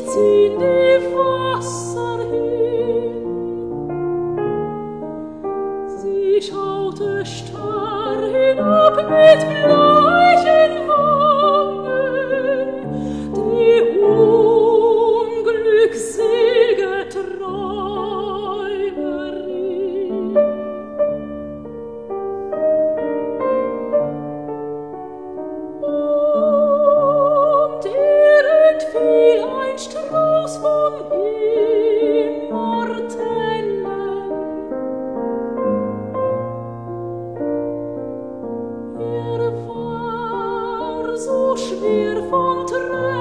die Wasser. Sie schaute starr hinab mit Blau, mir von Tränen.